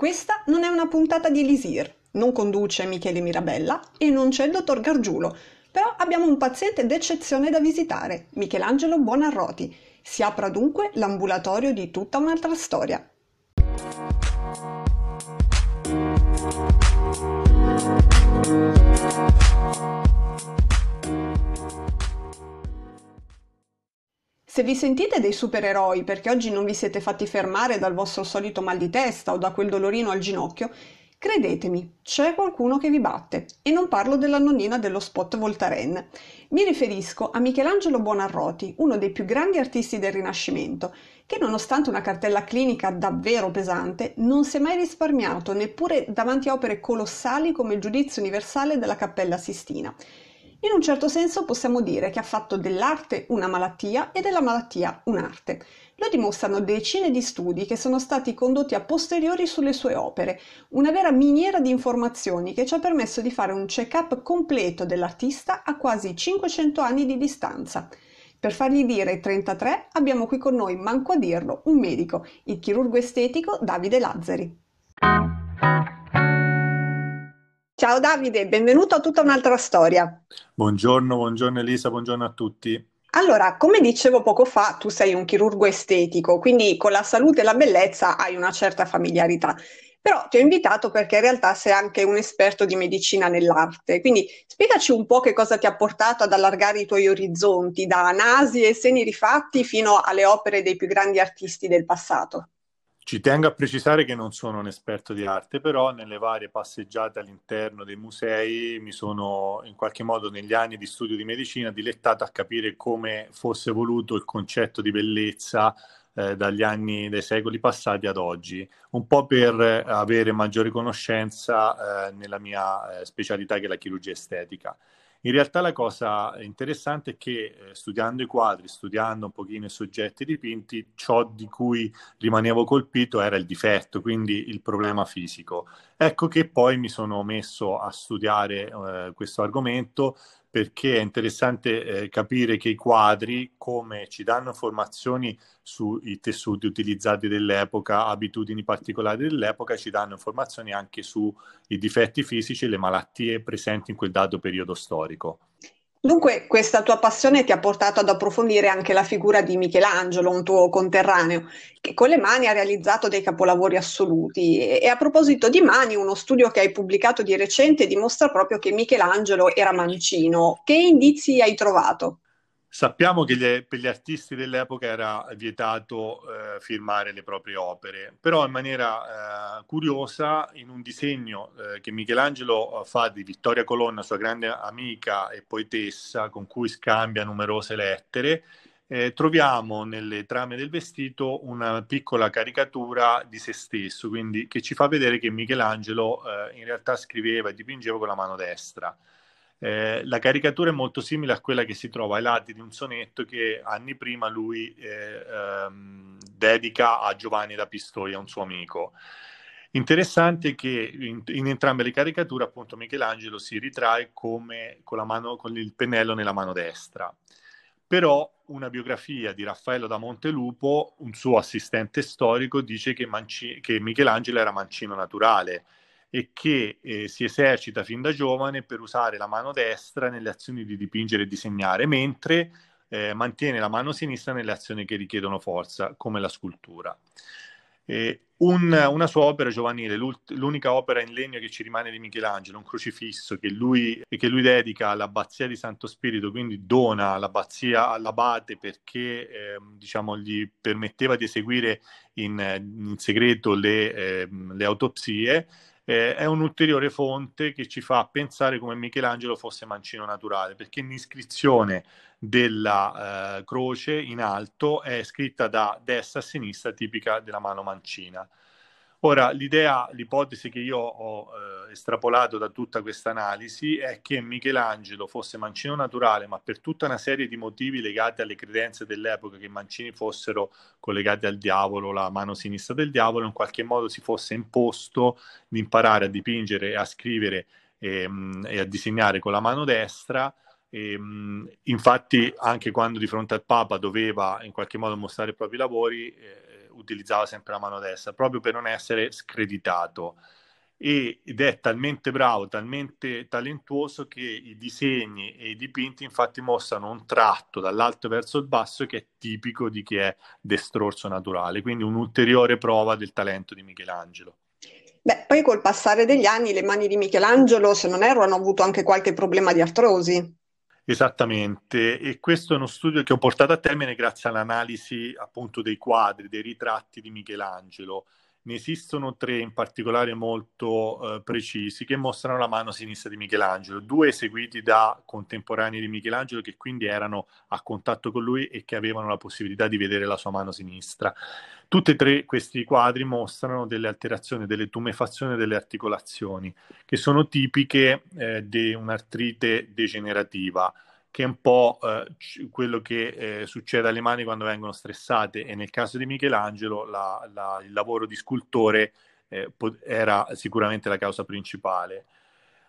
Questa non è una puntata di Elisir, non conduce Michele Mirabella e non c'è il dottor Gargiulo, però abbiamo un paziente d'eccezione da visitare, Michelangelo Buonarroti. Si apra dunque l'ambulatorio di tutta un'altra storia. Se vi sentite dei supereroi perché oggi non vi siete fatti fermare dal vostro solito mal di testa o da quel dolorino al ginocchio, credetemi, c'è qualcuno che vi batte. E non parlo della nonnina dello spot Voltaren. Mi riferisco a Michelangelo Buonarroti, uno dei più grandi artisti del Rinascimento, che nonostante una cartella clinica davvero pesante, non si è mai risparmiato neppure davanti a opere colossali come il Giudizio universale della Cappella Sistina in un certo senso possiamo dire che ha fatto dell'arte una malattia e della malattia un'arte. Lo dimostrano decine di studi che sono stati condotti a posteriori sulle sue opere, una vera miniera di informazioni che ci ha permesso di fare un check-up completo dell'artista a quasi 500 anni di distanza. Per fargli dire 33 abbiamo qui con noi, manco a dirlo, un medico, il chirurgo estetico Davide Lazzari. Ciao Davide, benvenuto a tutta un'altra storia. Buongiorno, buongiorno Elisa, buongiorno a tutti. Allora, come dicevo poco fa, tu sei un chirurgo estetico, quindi con la salute e la bellezza hai una certa familiarità. Però ti ho invitato perché in realtà sei anche un esperto di medicina nell'arte. Quindi spiegaci un po' che cosa ti ha portato ad allargare i tuoi orizzonti, da nasi e seni rifatti fino alle opere dei più grandi artisti del passato. Ci tengo a precisare che non sono un esperto di arte, però nelle varie passeggiate all'interno dei musei mi sono in qualche modo negli anni di studio di medicina dilettato a capire come fosse evoluto il concetto di bellezza eh, dagli anni, dai secoli passati ad oggi, un po' per avere maggiore conoscenza eh, nella mia eh, specialità che è la chirurgia estetica. In realtà la cosa interessante è che eh, studiando i quadri, studiando un pochino i soggetti dipinti, ciò di cui rimanevo colpito era il difetto, quindi il problema fisico. Ecco che poi mi sono messo a studiare eh, questo argomento perché è interessante eh, capire che i quadri, come ci danno informazioni sui tessuti utilizzati dell'epoca, abitudini particolari dell'epoca, ci danno informazioni anche sui difetti fisici e le malattie presenti in quel dato periodo storico. Dunque, questa tua passione ti ha portato ad approfondire anche la figura di Michelangelo, un tuo conterraneo, che con le mani ha realizzato dei capolavori assoluti. E, a proposito di mani, uno studio che hai pubblicato di recente dimostra proprio che Michelangelo era mancino. Che indizi hai trovato? Sappiamo che gli, per gli artisti dell'epoca era vietato eh, firmare le proprie opere, però in maniera eh, curiosa, in un disegno eh, che Michelangelo eh, fa di Vittoria Colonna, sua grande amica e poetessa, con cui scambia numerose lettere, eh, troviamo nelle trame del vestito una piccola caricatura di se stesso, quindi che ci fa vedere che Michelangelo eh, in realtà scriveva e dipingeva con la mano destra. Eh, la caricatura è molto simile a quella che si trova ai lati di un sonetto che anni prima lui eh, ehm, dedica a Giovanni da Pistoia, un suo amico. Interessante che in, in, entrambe le caricature appunto Michelangelo si ritrae come con, mano, con il pennello nella mano destra. Però una biografia di Raffaello da Montelupo, un suo assistente storico, dice che, Manci- che Michelangelo era mancino naturale e che eh, si esercita fin da giovane per usare la mano destra nelle azioni di dipingere e disegnare, mentre eh, mantiene la mano sinistra nelle azioni che richiedono forza, come la scultura. Eh, un, una sua opera giovanile, l'unica opera in legno che ci rimane di Michelangelo, un crocifisso che lui, che lui dedica all'abbazia di Santo Spirito, quindi dona l'abbazia all'abate perché eh, diciamo, gli permetteva di eseguire in, in segreto le, eh, le autopsie eh, è un'ulteriore fonte che ci fa pensare come Michelangelo fosse mancino naturale, perché l'iscrizione della eh, croce in alto è scritta da destra a sinistra, tipica della mano mancina. Ora, l'idea, l'ipotesi che io ho eh, estrapolato da tutta questa analisi è che Michelangelo fosse mancino naturale, ma per tutta una serie di motivi legati alle credenze dell'epoca che i mancini fossero collegati al diavolo, la mano sinistra del diavolo, in qualche modo si fosse imposto di imparare a dipingere e a scrivere e, ehm, e a disegnare con la mano destra. E, ehm, infatti, anche quando di fronte al Papa doveva in qualche modo mostrare i propri lavori, eh, utilizzava sempre la mano destra, proprio per non essere screditato. Ed è talmente bravo, talmente talentuoso che i disegni e i dipinti infatti mostrano un tratto dall'alto verso il basso che è tipico di chi è destrorso naturale, quindi un'ulteriore prova del talento di Michelangelo. Beh, poi col passare degli anni le mani di Michelangelo, se non erro, hanno avuto anche qualche problema di artrosi. Esattamente, e questo è uno studio che ho portato a termine grazie all'analisi appunto dei quadri, dei ritratti di Michelangelo. Ne esistono tre in particolare molto eh, precisi che mostrano la mano sinistra di Michelangelo, due eseguiti da contemporanei di Michelangelo che quindi erano a contatto con lui e che avevano la possibilità di vedere la sua mano sinistra. Tutti e tre questi quadri mostrano delle alterazioni, delle tumefazioni delle articolazioni che sono tipiche eh, di un'artrite degenerativa che è un po' eh, quello che eh, succede alle mani quando vengono stressate e nel caso di Michelangelo la, la, il lavoro di scultore eh, era sicuramente la causa principale.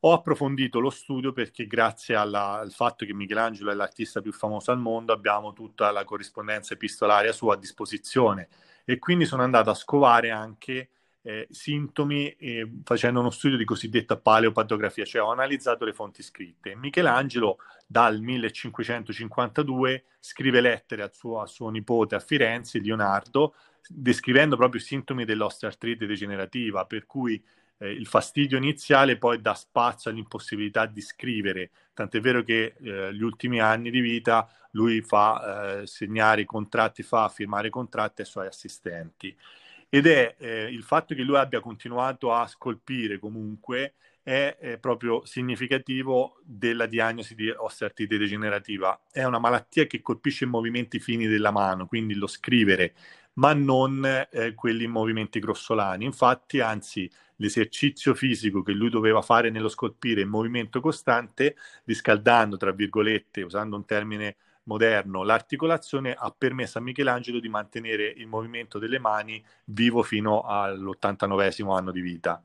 Ho approfondito lo studio perché grazie alla, al fatto che Michelangelo è l'artista più famoso al mondo abbiamo tutta la corrispondenza epistolaria sua a disposizione e quindi sono andato a scovare anche eh, sintomi eh, facendo uno studio di cosiddetta paleopatografia, cioè ho analizzato le fonti scritte. Michelangelo dal 1552 scrive lettere al suo, al suo nipote a Firenze, Leonardo, descrivendo proprio i sintomi dell'osteoartrite degenerativa, per cui eh, il fastidio iniziale poi dà spazio all'impossibilità di scrivere, tant'è vero che eh, gli ultimi anni di vita lui fa eh, segnare i contratti, fa firmare i contratti ai suoi assistenti ed è eh, il fatto che lui abbia continuato a scolpire comunque è, è, proprio significativo della diagnosi di osteoartrite degenerativa. È una malattia che colpisce i movimenti fini della mano, quindi lo scrivere, ma non eh, quelli in movimenti grossolani. Infatti, anzi, l'esercizio fisico che lui doveva fare nello scolpire in movimento costante, riscaldando, tra virgolette, usando un termine moderno, l'articolazione ha permesso a Michelangelo di mantenere il movimento delle mani vivo fino all'89 anno di vita.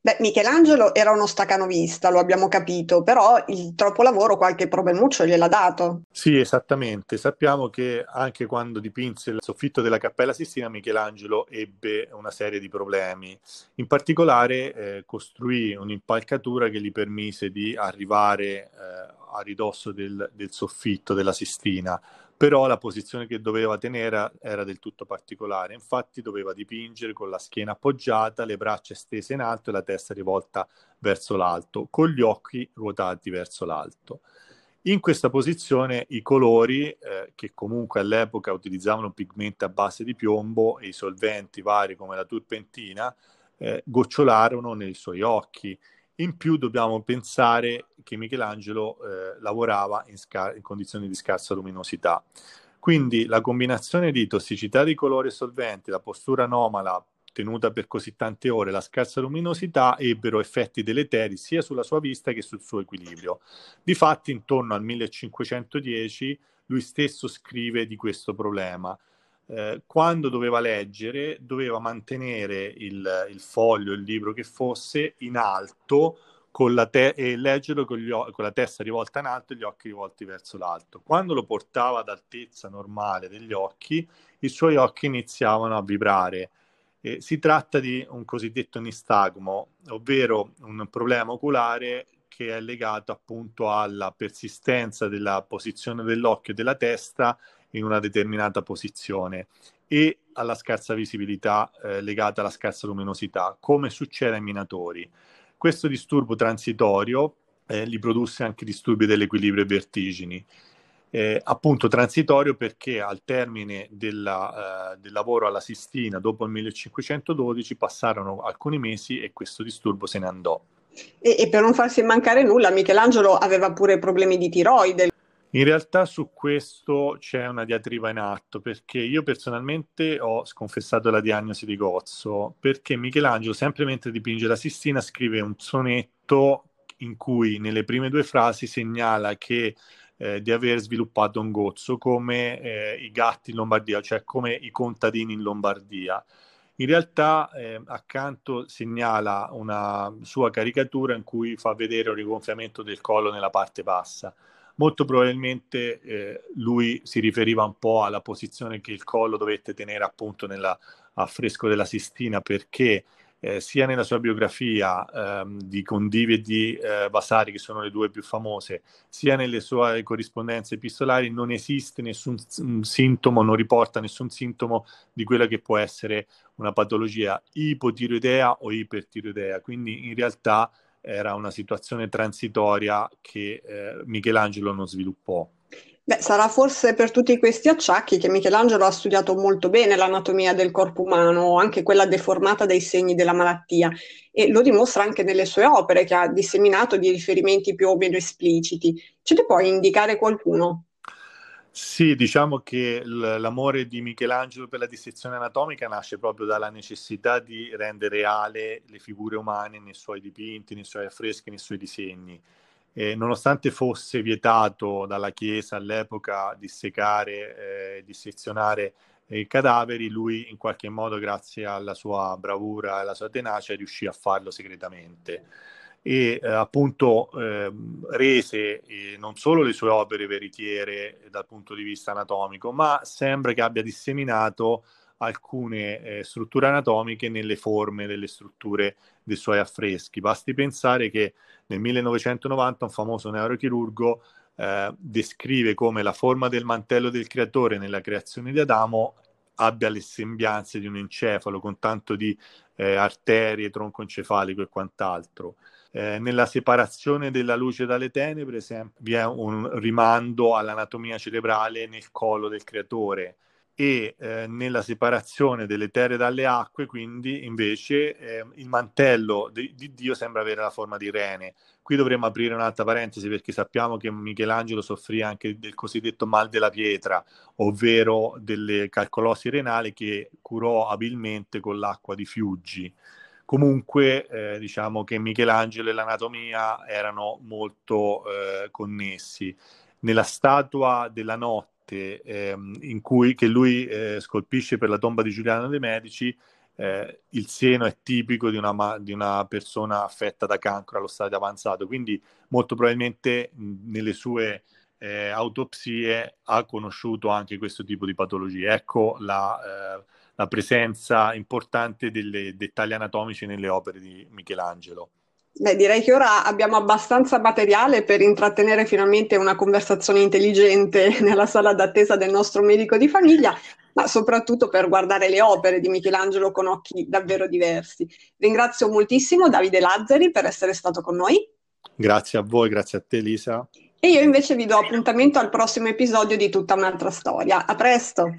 Beh, Michelangelo era uno stacanovista, lo abbiamo capito, però il troppo lavoro qualche problemuccio gliel'ha dato. Sì, esattamente. Sappiamo che anche quando dipinse il soffitto della Cappella Sistina, Michelangelo ebbe una serie di problemi. In particolare eh, costruì un'impalcatura che gli permise di arrivare eh, a ridosso del, del soffitto della Sistina però la posizione che doveva tenere era del tutto particolare. Infatti doveva dipingere con la schiena appoggiata, le braccia stese in alto e la testa rivolta verso l'alto, con gli occhi ruotati verso l'alto. In questa posizione i colori, eh, che comunque all'epoca utilizzavano pigmenti a base di piombo e i solventi vari come la turpentina, eh, gocciolarono nei suoi occhi in più dobbiamo pensare che Michelangelo eh, lavorava in, scar- in, condizioni di scarsa luminosità. Quindi la combinazione di tossicità di colore e solventi, la postura anomala tenuta per così tante ore, la scarsa luminosità ebbero effetti deleteri sia sulla sua vista che sul suo equilibrio. Difatti, intorno al 1510 lui stesso scrive di questo problema. Eh, quando doveva leggere, doveva mantenere il, il, foglio, il libro che fosse in alto te- e leggerlo con, o- con, la testa rivolta in alto e gli occhi rivolti verso l'alto. Quando lo portava ad altezza normale degli occhi, i suoi occhi iniziavano a vibrare. Eh, si tratta di un cosiddetto nistagmo, ovvero un problema oculare che è legato appunto alla persistenza della posizione dell'occhio e della testa in una determinata posizione e alla scarsa visibilità eh, legata alla scarsa luminosità, come succede ai minatori. Questo disturbo transitorio eh, gli produsse anche disturbi dell'equilibrio e vertigini. Eh, appunto transitorio perché al termine della, eh, del lavoro alla Sistina dopo il 1512 passarono alcuni mesi e questo disturbo se ne andò. E, e per non farsi mancare nulla, Michelangelo aveva pure problemi di tiroide. In realtà su questo c'è una diatriba in atto perché io personalmente ho sconfessato la diagnosi di Gozzo perché Michelangelo, sempre mentre dipinge la Sistina, scrive un sonetto in cui nelle prime due frasi segnala che eh, di aver sviluppato un gozzo come eh, i gatti in Lombardia, cioè come i contadini in Lombardia. In realtà eh, accanto segnala una sua caricatura in cui fa vedere un rigonfiamento del collo nella parte bassa molto probabilmente eh, lui si riferiva un po' alla posizione che il collo dovette tenere appunto nell'affresco della Sistina perché eh, sia nella sua biografia ehm, di Condivi e di eh, Vasari, che sono le due più famose, sia nelle sue corrispondenze epistolari, non esiste nessun sintomo, non riporta nessun sintomo di quella che può essere una patologia ipotiroidea o ipertiroidea. Quindi in realtà era una situazione transitoria che eh, Michelangelo non sviluppò. Beh, sarà forse per tutti questi acciacchi che Michelangelo ha studiato molto bene l'anatomia del corpo umano, anche quella deformata dai segni della malattia, e lo dimostra anche nelle sue opere che ha disseminato di riferimenti più o meno espliciti. Ce ne puoi indicare qualcuno? Sì, diciamo che l'amore di Michelangelo per la dissezione anatomica nasce proprio dalla necessità di rendere reale le figure umane nei suoi dipinti, nei suoi affreschi, nei suoi disegni. Eh, nonostante fosse vietato dalla Chiesa all'epoca dissecare, eh, dissezionare eh, i cadaveri, lui in qualche modo, grazie alla sua bravura e alla sua tenacia, riuscì a farlo segretamente e eh, appunto eh, rese eh, non solo le sue opere veritiere dal punto di vista anatomico, ma sembra che abbia disseminato alcune eh, strutture anatomiche nelle forme delle strutture dei suoi affreschi. Basti pensare che nel 1990 un famoso neurochirurgo eh, descrive come la forma del mantello del creatore nella creazione di Adamo abbia le sembianze di un encefalo con tanto di eh, arterie, tronco encefalico e quant'altro. Eh, nella separazione della luce dalle tenebre vi è un rimando all'anatomia cerebrale nel collo del creatore e eh, nella separazione delle terre dalle acque, quindi invece eh, il mantello di, di, Dio sembra avere la forma di rene. Qui dovremmo aprire un'altra parentesi perché sappiamo che Michelangelo soffrì anche del cosiddetto mal della pietra, ovvero delle calcolosi renali che curò abilmente con l'acqua di Fiuggi. Comunque, eh, diciamo che Michelangelo e l'anatomia erano molto eh, connessi. Nella statua della notte ehm, in cui, che lui eh, scolpisce per la tomba di Giuliano de' Medici, eh, il seno è tipico di una, di una, persona affetta da cancro allo stadio avanzato, quindi molto probabilmente nelle sue eh, autopsie ha conosciuto anche questo tipo di patologie. Ecco la eh, la presenza importante dei dettagli anatomici nelle opere di Michelangelo. Beh, direi che ora abbiamo abbastanza materiale per intrattenere finalmente una conversazione intelligente nella sala d'attesa del nostro medico di famiglia, ma soprattutto per guardare le opere di Michelangelo con occhi davvero diversi. Ringrazio moltissimo Davide Lazzari per essere stato con noi. Grazie a voi, grazie a te Elisa. E io invece vi do appuntamento al prossimo episodio di Tutta un'altra storia. A presto!